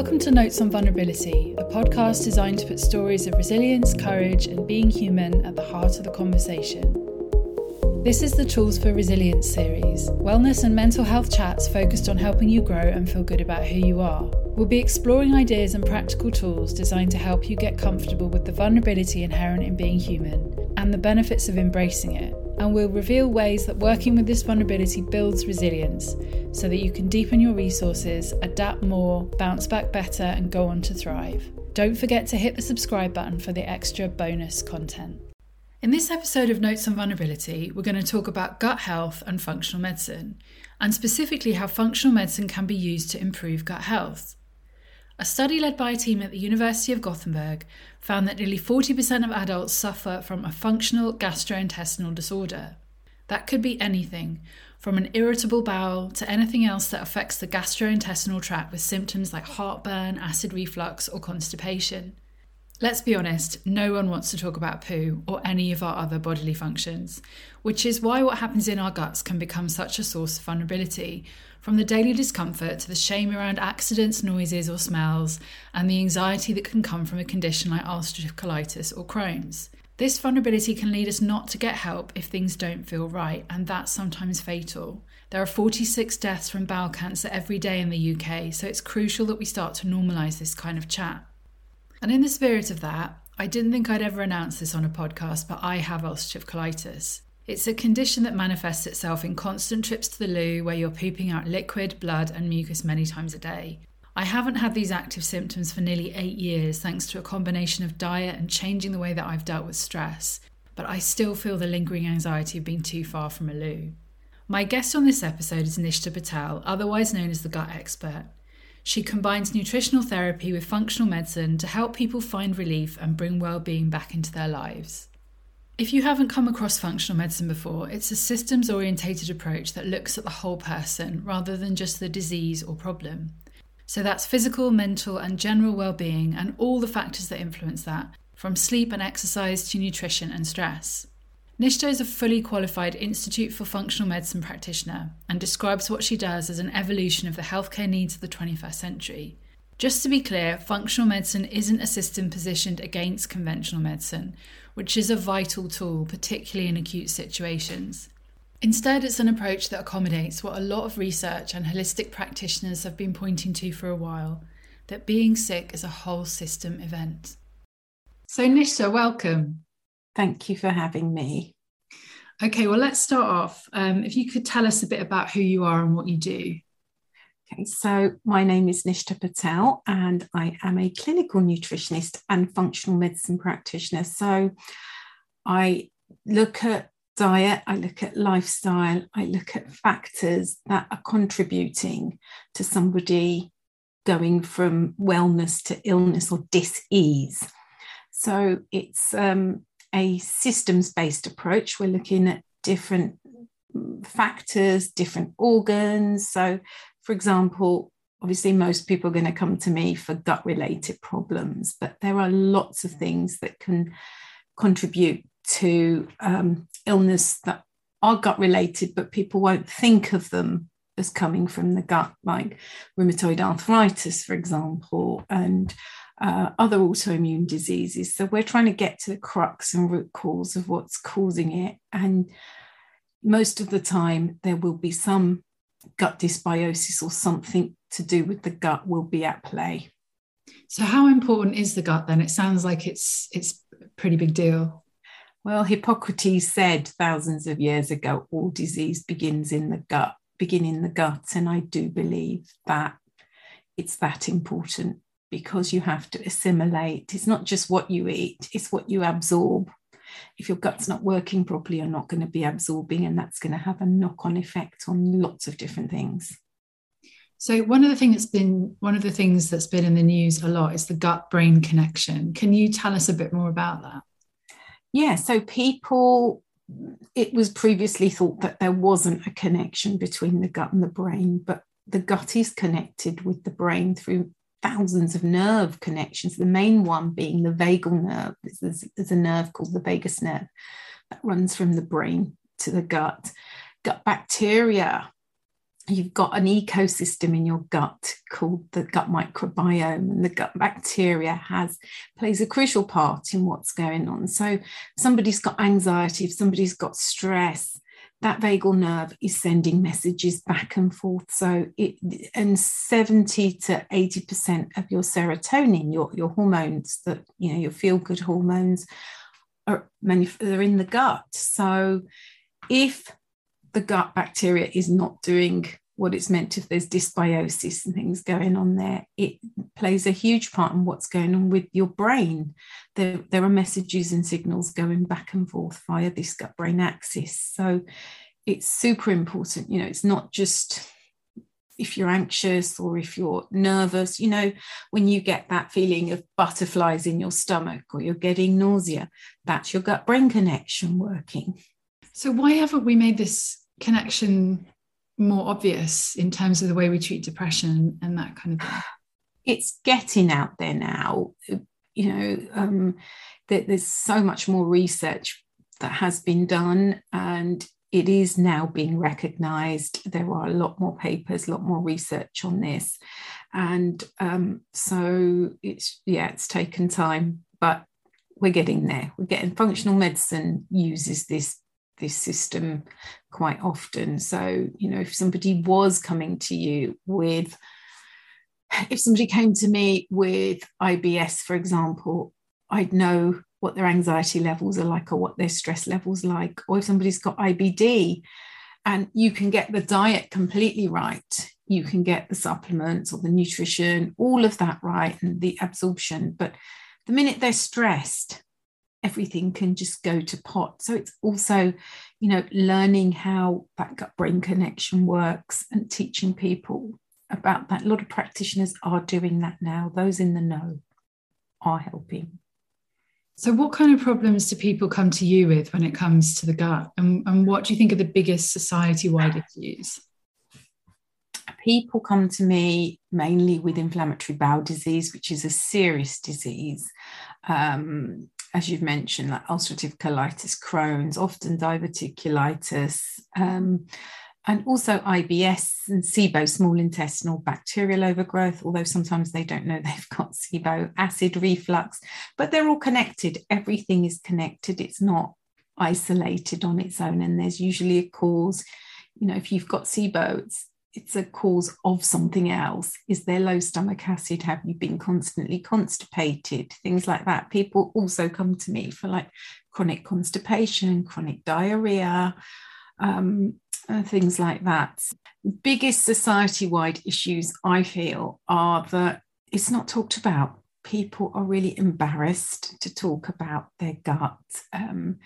Welcome to Notes on Vulnerability, a podcast designed to put stories of resilience, courage, and being human at the heart of the conversation. This is the Tools for Resilience series, wellness and mental health chats focused on helping you grow and feel good about who you are. We'll be exploring ideas and practical tools designed to help you get comfortable with the vulnerability inherent in being human and the benefits of embracing it and we'll reveal ways that working with this vulnerability builds resilience so that you can deepen your resources, adapt more, bounce back better, and go on to thrive. Don't forget to hit the subscribe button for the extra bonus content. In this episode of Notes on Vulnerability, we're going to talk about gut health and functional medicine, and specifically how functional medicine can be used to improve gut health. A study led by a team at the University of Gothenburg found that nearly 40% of adults suffer from a functional gastrointestinal disorder. That could be anything, from an irritable bowel to anything else that affects the gastrointestinal tract with symptoms like heartburn, acid reflux, or constipation. Let's be honest, no one wants to talk about poo or any of our other bodily functions, which is why what happens in our guts can become such a source of vulnerability, from the daily discomfort to the shame around accidents, noises, or smells, and the anxiety that can come from a condition like ulcerative colitis or Crohn's. This vulnerability can lead us not to get help if things don't feel right, and that's sometimes fatal. There are 46 deaths from bowel cancer every day in the UK, so it's crucial that we start to normalise this kind of chat. And in the spirit of that, I didn't think I'd ever announce this on a podcast, but I have ulcerative colitis. It's a condition that manifests itself in constant trips to the loo where you're pooping out liquid, blood, and mucus many times a day. I haven't had these active symptoms for nearly eight years thanks to a combination of diet and changing the way that I've dealt with stress, but I still feel the lingering anxiety of being too far from a loo. My guest on this episode is Nishtha Patel, otherwise known as the gut expert. She combines nutritional therapy with functional medicine to help people find relief and bring well-being back into their lives. If you haven't come across functional medicine before, it's a systems orientated approach that looks at the whole person rather than just the disease or problem. So that's physical, mental, and general well-being and all the factors that influence that, from sleep and exercise to nutrition and stress. Nishtha is a fully qualified Institute for Functional Medicine practitioner and describes what she does as an evolution of the healthcare needs of the 21st century. Just to be clear, functional medicine isn't a system positioned against conventional medicine, which is a vital tool, particularly in acute situations. Instead, it's an approach that accommodates what a lot of research and holistic practitioners have been pointing to for a while that being sick is a whole system event. So, Nishtha, welcome. Thank you for having me. Okay, well, let's start off. Um, if you could tell us a bit about who you are and what you do. Okay, so my name is Nishtha Patel, and I am a clinical nutritionist and functional medicine practitioner. So I look at diet, I look at lifestyle, I look at factors that are contributing to somebody going from wellness to illness or dis-ease. So it's um, a systems based approach. We're looking at different factors, different organs. So, for example, obviously, most people are going to come to me for gut related problems, but there are lots of things that can contribute to um, illness that are gut related, but people won't think of them as coming from the gut, like rheumatoid arthritis, for example, and uh, other autoimmune diseases. So we're trying to get to the crux and root cause of what's causing it. And most of the time, there will be some gut dysbiosis or something to do with the gut will be at play. So, how important is the gut then? It sounds like it's it's a pretty big deal. Well, Hippocrates said thousands of years ago, all disease begins in the gut, begin in the gut, and I do believe that it's that important because you have to assimilate. It's not just what you eat, it's what you absorb. If your gut's not working properly, you're not going to be absorbing, and that's going to have a knock on effect on lots of different things. So one of the things that's been one of the things that's been in the news a lot is the gut brain connection. Can you tell us a bit more about that? Yeah, so people it was previously thought that there wasn't a connection between the gut and the brain, but the gut is connected with the brain through thousands of nerve connections, the main one being the vagal nerve. There's, a nerve called the vagus nerve that runs from the brain to the gut. Gut bacteria you've got an ecosystem in your gut called the gut microbiome and the gut bacteria has plays a crucial part in what's going on so somebody's got anxiety if somebody's got stress that vagal nerve is sending messages back and forth. So it and 70 to 80 percent of your serotonin your your hormones that you know your feel good hormones are, are in the gut. So if the gut bacteria is not doing what it's meant if there's dysbiosis and things going on there. It plays a huge part in what's going on with your brain. There, there are messages and signals going back and forth via this gut brain axis. So it's super important you know it's not just if you're anxious or if you're nervous you know when you get that feeling of butterflies in your stomach or you're getting nausea that's your gut brain connection working. So why haven't we made this connection more obvious in terms of the way we treat depression and that kind of thing? It's getting out there now. You know, um, there's so much more research that has been done, and it is now being recognized. There are a lot more papers, a lot more research on this. And um, so it's, yeah, it's taken time, but we're getting there. We're getting functional medicine uses this this system quite often. So, you know, if somebody was coming to you with, if somebody came to me with IBS, for example, I'd know what their anxiety levels are like or what their stress levels like. Or if somebody's got IBD, and you can get the diet completely right, you can get the supplements or the nutrition, all of that right, and the absorption. But the minute they're stressed, everything can just go to pot. So it's also, you know, learning how that gut brain connection works and teaching people about that. A lot of practitioners are doing that now. Those in the know are helping. So, what kind of problems do people come to you with when it comes to the gut? And, and what do you think are the biggest society wide issues? People come to me mainly with inflammatory bowel disease, which is a serious disease. Um, as you've mentioned, like ulcerative colitis, Crohn's, often diverticulitis, um, and also IBS and SIBO, small intestinal bacterial overgrowth, although sometimes they don't know they've got SIBO, acid reflux, but they're all connected. Everything is connected. It's not isolated on its own, and there's usually a cause. You know, if you've got SIBO, it's it's a cause of something else. Is there low stomach acid? Have you been constantly constipated? Things like that. People also come to me for like chronic constipation, chronic diarrhea, um, things like that. Biggest society wide issues I feel are that it's not talked about. People are really embarrassed to talk about their gut. Um,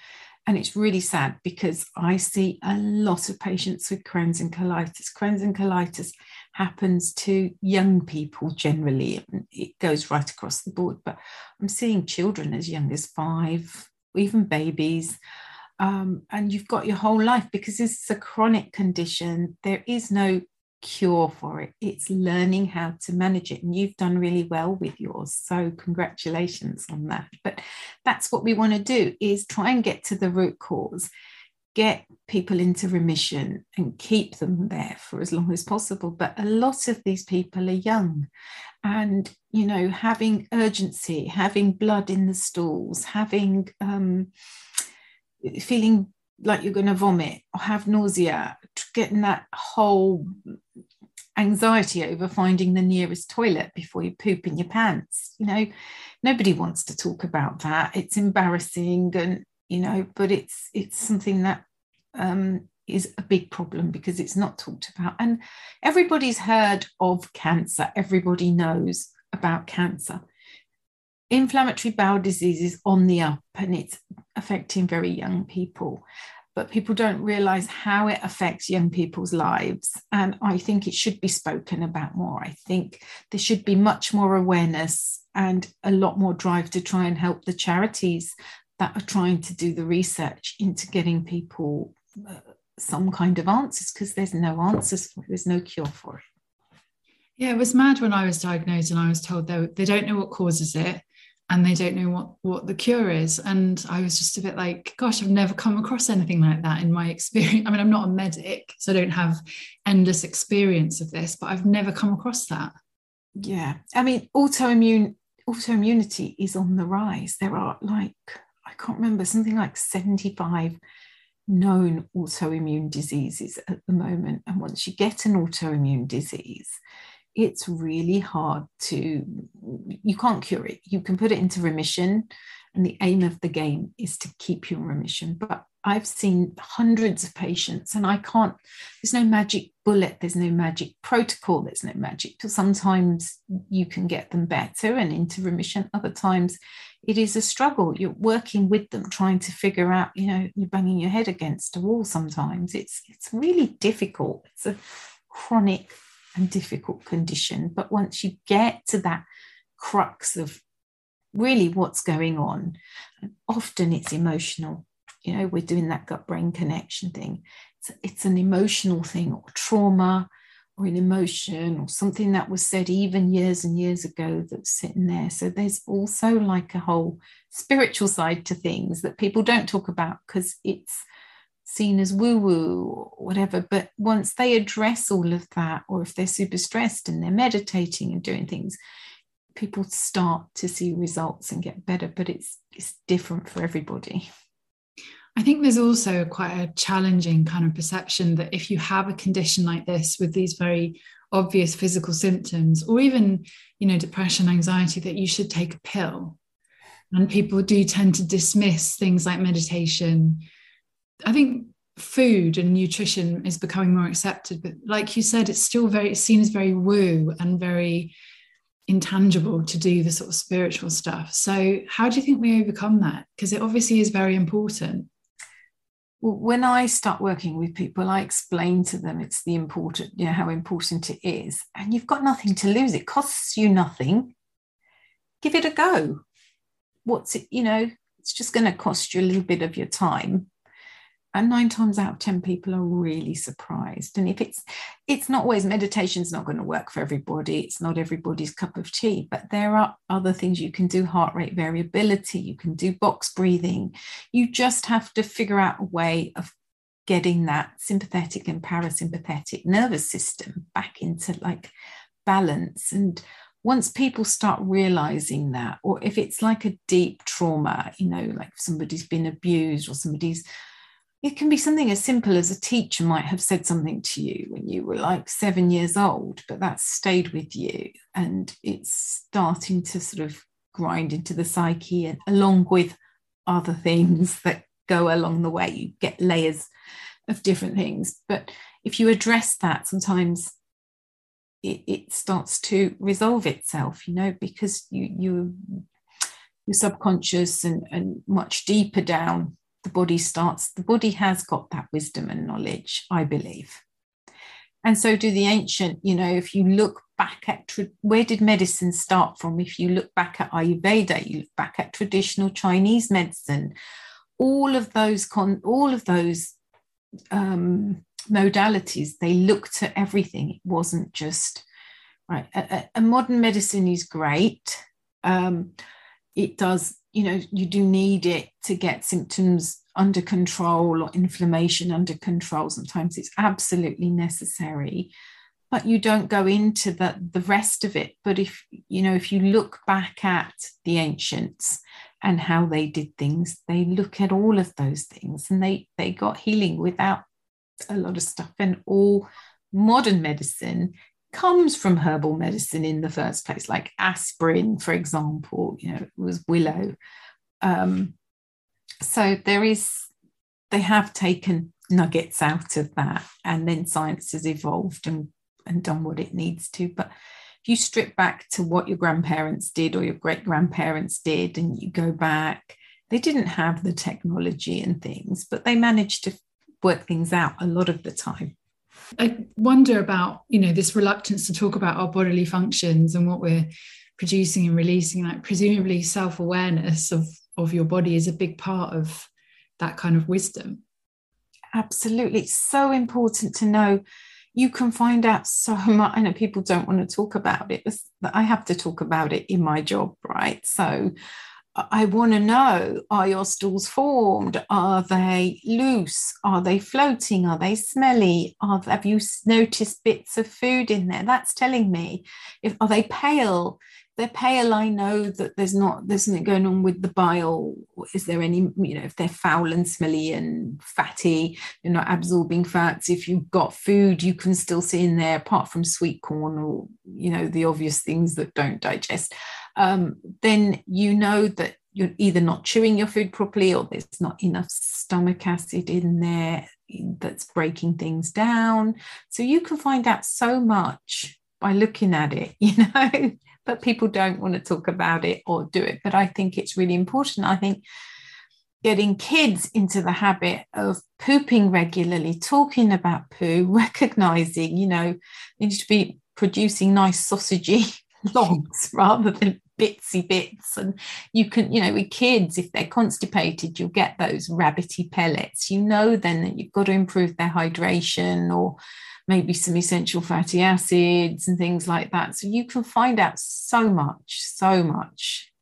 and it's really sad because I see a lot of patients with Crohn's and colitis. Crohn's and colitis happens to young people generally. It goes right across the board, but I'm seeing children as young as five, even babies. Um, and you've got your whole life because this is a chronic condition. There is no cure for it. It's learning how to manage it. And you've done really well with yours. So congratulations on that. But that's what we want to do is try and get to the root cause, get people into remission and keep them there for as long as possible. But a lot of these people are young and, you know, having urgency, having blood in the stools, having um, feeling like you're going to vomit or have nausea, getting that whole anxiety over finding the nearest toilet before you poop in your pants. You know, nobody wants to talk about that. It's embarrassing, and you know, but it's it's something that um, is a big problem because it's not talked about. And everybody's heard of cancer. Everybody knows about cancer. Inflammatory bowel disease is on the up and it's affecting very young people but people don't realize how it affects young people's lives. And I think it should be spoken about more. I think there should be much more awareness and a lot more drive to try and help the charities that are trying to do the research into getting people uh, some kind of answers because there's no answers there's no cure for it. Yeah, it was mad when I was diagnosed and I was told they, they don't know what causes it and they don't know what what the cure is. And i was just a bit like gosh i've never come across anything like that in my experience. I mean i'm not a medic so i don't have endless experience of this but i've never come across that. Yeah. I mean autoimmune autoimmunity is on the rise. There are like i can't remember something like 75 known autoimmune diseases at the moment. And once you get an autoimmune disease it's really hard to you can't cure it. You can put it into remission and the aim of the game is to keep you in remission. But i've seen hundreds of patients and i can't there's no magic bullet there's no magic protocol there's no magic sometimes you can get them better and into remission. Other times it is a struggle. You're working with them trying to figure out you know you're banging your head against a wall sometimes. It's it's really difficult. It's a chronic and difficult condition. But once you get to that crux of really what's going on, often it's emotional. You know, we're doing that gut brain connection thing. It's, it's an emotional thing or trauma or an emotion or something that was said even years and years ago that's sitting there. So there's also like a whole spiritual side to things that people don't talk about because it's seen as woo woo or whatever. But once they address all of that, or if they're super stressed and they're meditating and doing things, people start to see results and get better. But it's it's different for everybody. I think there's also quite a challenging kind of perception that if you have a condition like this with these very obvious physical symptoms, or even, you know, depression, anxiety, that you should take a pill. And people do tend to dismiss things like meditation, I think food and nutrition is becoming more accepted, but like you said, it's still very it's seen as very woo and very intangible to do the sort of spiritual stuff. So how do you think we overcome that? Because it obviously is very important. Well, when I start working with people, I explain to them it's the important, you know, how important it is. And you've got nothing to lose. It costs you nothing. Give it a go. What's it, you know, it's just going to cost you a little bit of your time and nine times out of ten people are really surprised. And if it's it's not always meditation's not going to work for everybody. It's not everybody's cup of tea but there are other things. You can do heart rate variability. You can do box breathing. You just have to figure out a way of getting that sympathetic and parasympathetic nervous system back into like balance. And once people start realizing that or if it's like a deep trauma you know like somebody's been abused or somebody's it can be something as simple as a teacher might have said something to you when you were like seven years old, but that's stayed with you and it's starting to sort of grind into the psyche and along with other things that go along the way. You get layers of different things. But if you address that, sometimes it, it starts to resolve itself, you know, because you you your subconscious and, and much deeper down the body starts, the body has got that wisdom and knowledge, I believe. And so do the ancient, you know, if you look back at where did medicine start from? If you look back at Ayurveda, you look back at traditional Chinese medicine, all of those con, all of those um, modalities, they looked at everything. It wasn't just right. A, a modern medicine is great. Um, it does you know you do need it to get symptoms under control or inflammation under control. Sometimes it's absolutely necessary but you don't go into the the rest of it. But if you know if you look back at the ancients and how they did things they look at all of those things and they they got healing without a lot of stuff. And all modern medicine comes from herbal medicine in the first place, like aspirin, for example, you know, it was willow. Um, so there is, they have taken nuggets out of that, and then science has evolved and, and done what it needs to. But if you strip back to what your grandparents did or your great grandparents did, and you go back, they didn't have the technology and things, but they managed to work things out a lot of the time. I wonder about, you know, this reluctance to talk about our bodily functions and what we're producing and releasing. Like presumably self-awareness of of your body is a big part of that kind of wisdom. Absolutely. It's so important to know, you can find out so much. I know people don't want to talk about it, but I have to talk about it in my job, right? So I want to know are your stools formed? Are they loose? Are they floating? Are they smelly? Are, have you noticed bits of food in there? That's telling me. If are they pale? They're pale, I know that there's not there's something going on with the bile. Is there any, you know, if they're foul and smelly and fatty, you're not absorbing fats. If you've got food, you can still see in there, apart from sweet corn or you know, the obvious things that don't digest um, then you know that you're either not chewing your food properly or there's not enough stomach acid in there that's breaking things down. So you can find out so much by looking at it, you know, but people don't want to talk about it or do it. But I think it's really important. I think getting kids into the habit of pooping regularly, talking about poo, recognizing, you know, they need to be producing nice sausagey logs rather than bitsy bits. And you can you know with kids if they're constipated you'll get those rabbity pellets. You know then that you've got to improve their hydration or maybe some essential fatty acids and things like that. So you can find out so much so much.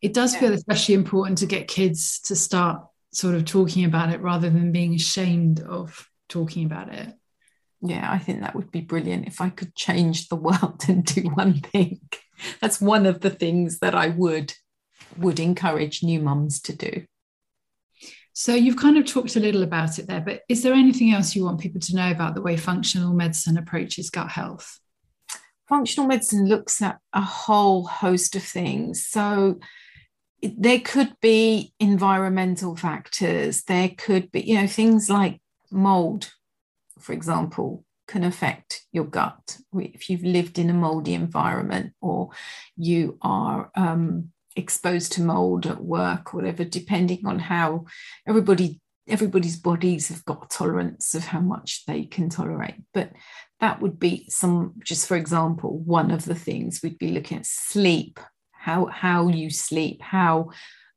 It does yeah. feel especially important to get kids to start sort of talking about it rather than being ashamed of talking about it yeah i think that would be brilliant if i could change the world and do one thing that's one of the things that I would would encourage new mums to do. So you've kind of talked a little about it there, but is there anything else you want people to know about the way functional medicine approaches gut health? Functional medicine looks at a whole host of things. So there could be environmental factors, there could be, you know, things like mold, for example, can affect your gut. If you've lived in a moldy environment or you are um, exposed to mold at work whatever depending on how everybody everybody's bodies have got tolerance of how much they can tolerate. But that would be some just for example one of the things we'd be looking at sleep. How how you sleep how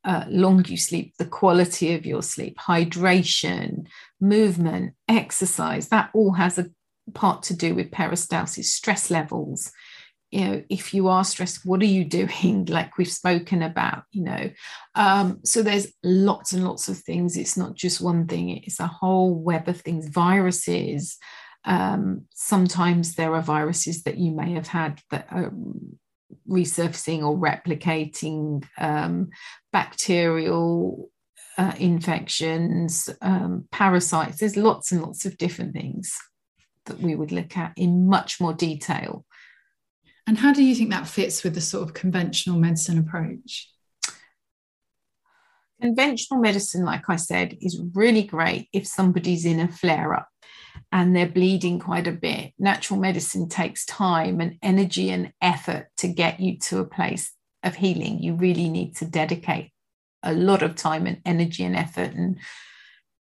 uh, long you sleep, the quality of your sleep, hydration, movement, exercise, that all has a part to do with peristalsis, stress levels. You know, if you are stressed, what are you doing? Like we've spoken about, you know. Um, so there's lots and lots of things. It's not just one thing, it's a whole web of things, viruses. Um, sometimes there are viruses that you may have had that are resurfacing or replicating um, bacterial uh, infections, um, parasites. There's lots and lots of different things that we would look at in much more detail. And how do you think that fits with the sort of conventional medicine approach? Conventional medicine, like I said, is really great if somebody's in a flare up and they're bleeding quite a bit. Natural medicine takes time and energy and effort to get you to a place of healing. You really need to dedicate a lot of time and energy and effort and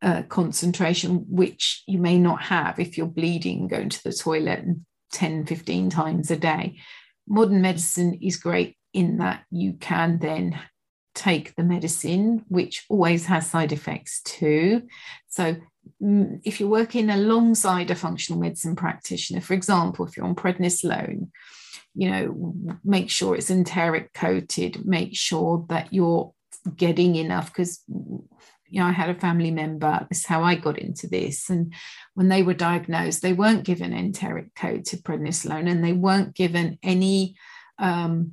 uh, concentration, which you may not have if you're bleeding, going to the toilet 10, 15 times a day. Modern medicine is great in that you can then take the medicine, which always has side effects too. So, if you're working alongside a functional medicine practitioner, for example, if you're on prednisolone, you know, make sure it's enteric coated, make sure that you're getting enough because you know, I had a family member, this is how I got into this. And when they were diagnosed, they weren't given enteric coated prednisolone and they weren't given any um,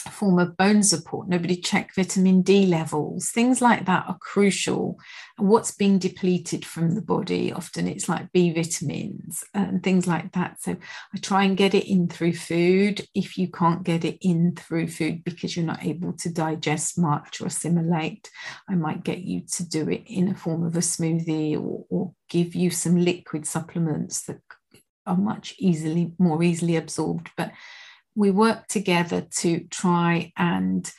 form of bone support. Nobody check vitamin D levels. Things like that are crucial. What's being depleted from the body, often it's like B vitamins and things like that. So I try and get it in through food. If you can't get it in through food because you're not able to digest much or assimilate, I might get you to do it in a form of a smoothie or, or give you some liquid supplements that are much easily more easily absorbed. But we work together to try and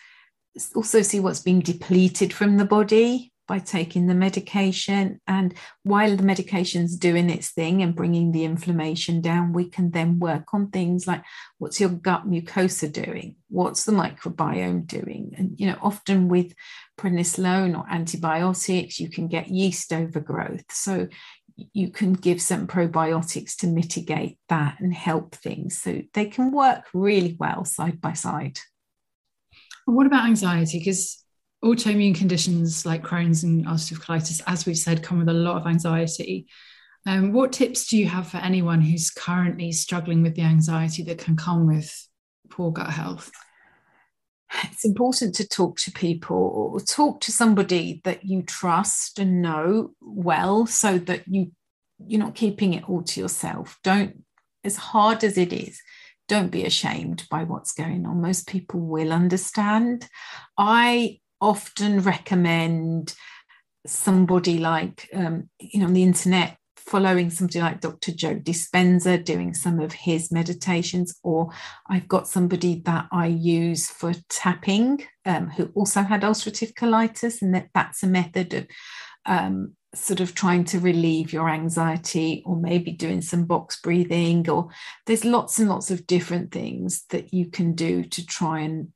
also see what's being depleted from the body by taking the medication. And while the medication's doing its thing and bringing the inflammation down, we can then work on things like what's your gut mucosa doing? What's the microbiome doing? And, you know, often with prednisolone or antibiotics, you can get yeast overgrowth. So you can give some probiotics to mitigate that and help things. So they can work really well side by side. What about anxiety? Because autoimmune conditions like Crohn's and ulcerative colitis, as we've said, come with a lot of anxiety. Um, what tips do you have for anyone who's currently struggling with the anxiety that can come with poor gut health? It's important to talk to people or talk to somebody that you trust and know well so that you you're not keeping it all to yourself. Don't as hard as it is, don't be ashamed by what's going on. Most people will understand. I often recommend somebody like um, you know on the internet following somebody like Dr. Joe Dispenza, doing some of his meditations, or I've got somebody that I use for tapping um, who also had ulcerative colitis, and that, that's a method of um, sort of trying to relieve your anxiety, or maybe doing some box breathing, or there's lots and lots of different things that you can do to try and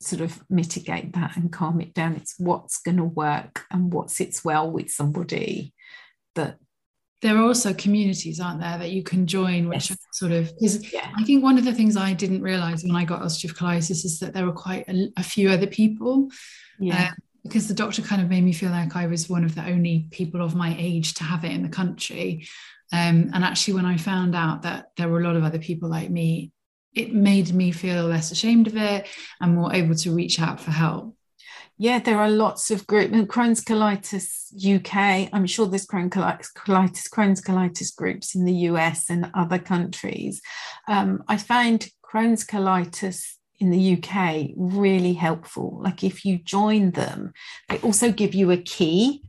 sort of mitigate that and calm it down. It's what's going to work and what sits well with somebody that there are also communities, aren't there, that you can join, which yes. sort of is. Yeah. I think one of the things I didn't realize when I got ulcerative colitis is that there were quite a, a few other people. Yeah. Um, because the doctor kind of made me feel like I was one of the only people of my age to have it in the country. Um, and actually, when I found out that there were a lot of other people like me, it made me feel less ashamed of it and more able to reach out for help. Yeah, there are lots of groups. Crohn's colitis UK. I'm sure there's Crohn's colitis, Crohn's colitis groups in the US and other countries. Um, I find Crohn's colitis in the UK really helpful. Like if you join them, they also give you a key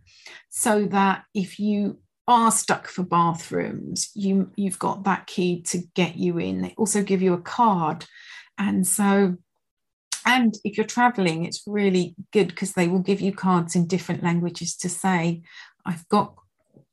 so that if you are stuck for bathrooms, you you've got that key to get you in. They also give you a card. And so and if you're traveling, it's really good because they will give you cards in different languages to say, I've got,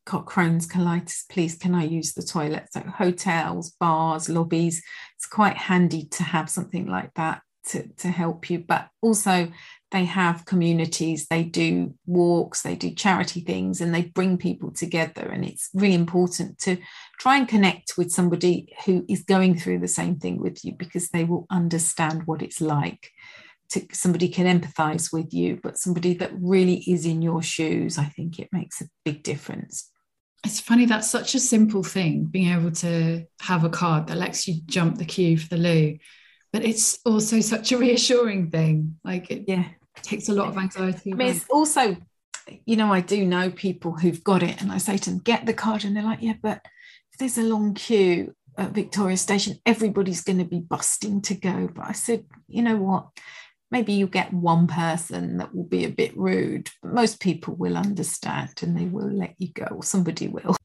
Crohn's colitis, please can I use the toilet? So hotels, bars, lobbies, it's quite handy to have something like that to, to help you. But also they have communities, they do walks, they do charity things, and they bring people together. And it's really important to try and connect with somebody who is going through the same thing with you because they will understand what it's like. To, somebody can empathize with you, but somebody that really is in your shoes, I think it makes a big difference. It's funny, that's such a simple thing, being able to have a card that lets you jump the queue for the loo but it's also such a reassuring thing like it yeah takes a lot of anxiety I mean, it's also you know i do know people who've got it and i say to them get the card and they're like yeah but if there's a long queue at victoria station everybody's going to be busting to go. But i said you know what? Maybe you'll get one person that will be a bit rude but most people will understand and they will let you go or somebody will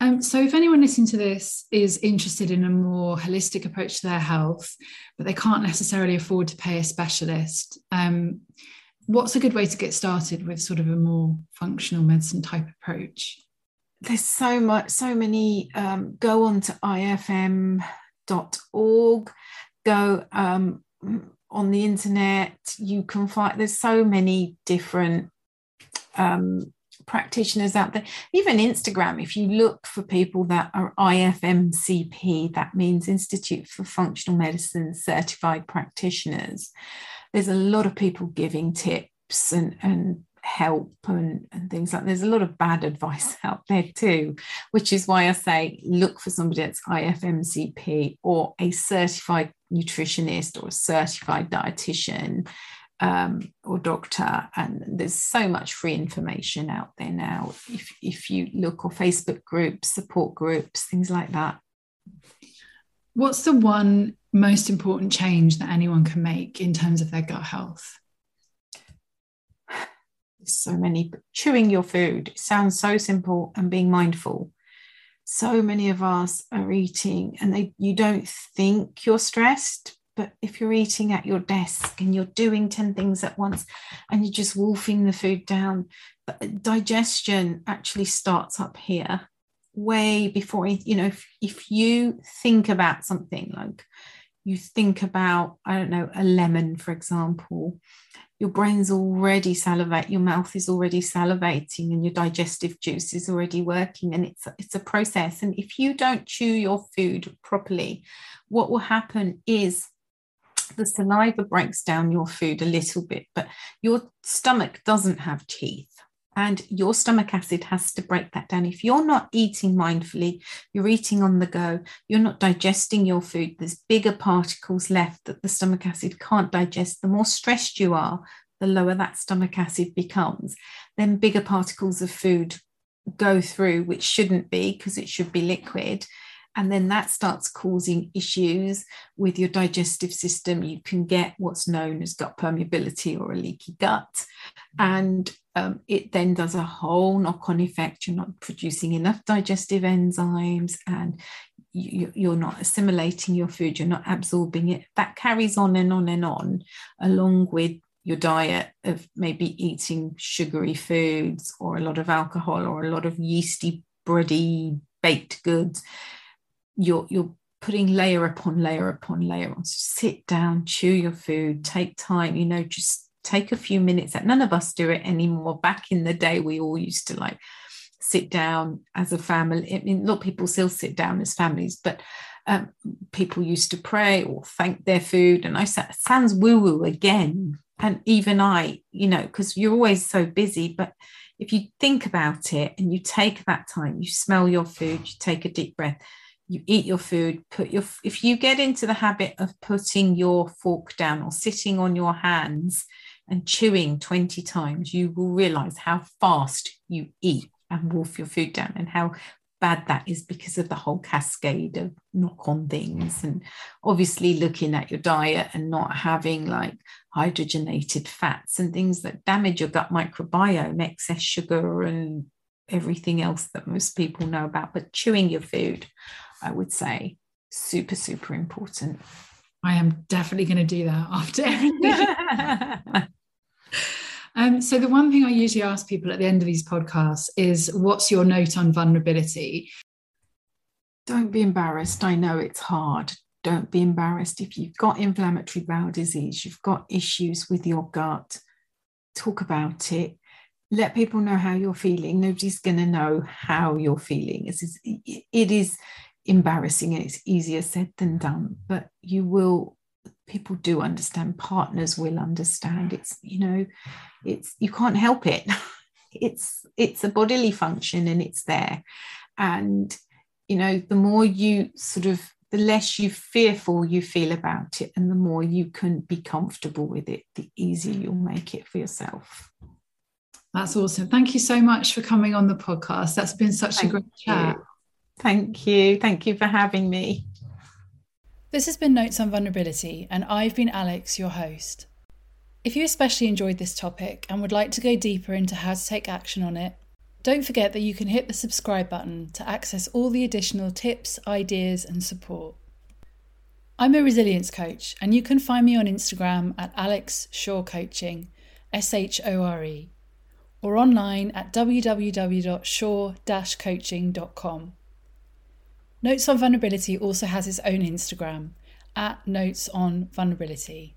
um, so, if anyone listening to this is interested in a more holistic approach to their health, but they can't necessarily afford to pay a specialist, um, what's a good way to get started with sort of a more functional medicine type approach? There's so much, so many. Um, go on to ifm.org, go um, on the internet. You can find there's so many different um, practitioners out there, even Instagram, if you look for people that are IFMCP, that means Institute for Functional Medicine certified practitioners, there's a lot of people giving tips and, and help and, and things like there's a lot of bad advice out there too which is why i say look for somebody that's ifmcp or a certified nutritionist or a certified dietitian um, or doctor. And there's so much free information out there now. If, if you look or Facebook groups, support groups, things like that. What's the one most important change that anyone can make in terms of their gut health? So many chewing your food it sounds so simple and being mindful. So many of us are eating and they you don't think you're stressed, but if you're eating at your desk and you're doing 10 things at once and you're just wolfing the food down, digestion actually starts up here way before, you know, if, if you think about something like you think about, I don't know, a lemon, for example, your brain's already salivate, your mouth is already salivating, and your digestive juice is already working, and it's it's a process. And if you don't chew your food properly, what will happen is the saliva breaks down your food a little bit, but your stomach doesn't have teeth and your stomach acid has to break that down. If you're not eating mindfully, you're eating on the go, you're not digesting your food, there's bigger particles left that the stomach acid can't digest. The more stressed you are, the lower that stomach acid becomes. Then bigger particles of food go through, which shouldn't be because it should be liquid. And then that starts causing issues with your digestive system. You can get what's known as gut permeability or a leaky gut. And um, it then does a whole knock on effect. You're not producing enough digestive enzymes and you, you're not assimilating your food, you're not absorbing it. That carries on and on and on, along with your diet of maybe eating sugary foods or a lot of alcohol or a lot of yeasty, bready, baked goods. You're, you're putting layer upon layer upon layer on. So sit down, chew your food, take time, you know, just take a few minutes. That none of us do it anymore. Back in the day, we all used to like sit down as a family. I mean, a lot of people still sit down as families, but um, people used to pray or thank their food. And I said, sounds woo woo again. And even I, you know, because you're always so busy, but if you think about it and you take that time, you smell your food, you take a deep breath, you eat your food, put your, if you get into the habit of putting your fork down or sitting on your hands and chewing 20 times, you will realize how fast you eat and wolf your food down and how bad that is because of the whole cascade of knock on things. And obviously, looking at your diet and not having like hydrogenated fats and things that damage your gut microbiome, excess sugar, and everything else that most people know about. But chewing your food, I would say, super, super important. I am definitely going to do that after everything. Um, so, the one thing I usually ask people at the end of these podcasts is what's your note on vulnerability? Don't be embarrassed. I know it's hard. Don't be embarrassed. If you've got inflammatory bowel disease, you've got issues with your gut, talk about it. Let people know how you're feeling. Nobody's going to know how you're feeling. It is embarrassing and it's easier said than done, but you will people do understand partners will understand. It's you know it's you can't help it. It's it's a bodily function and it's there. And you know the more you sort of the less you fearful you feel about it and the more you can be comfortable with it the easier you'll make it for yourself. That's awesome. Thank you so much for coming on the podcast. That's been such thank a great you. chat thank you thank you for having me this has been Notes on Vulnerability, and I've been Alex, your host. If you especially enjoyed this topic and would like to go deeper into how to take action on it, don't forget that you can hit the subscribe button to access all the additional tips, ideas, and support. I'm a resilience coach, and you can find me on Instagram at Alex Shore Coaching, S H O R E, or online at www.shore-coaching.com. Notes on Vulnerability also has its own Instagram at Notes on Vulnerability.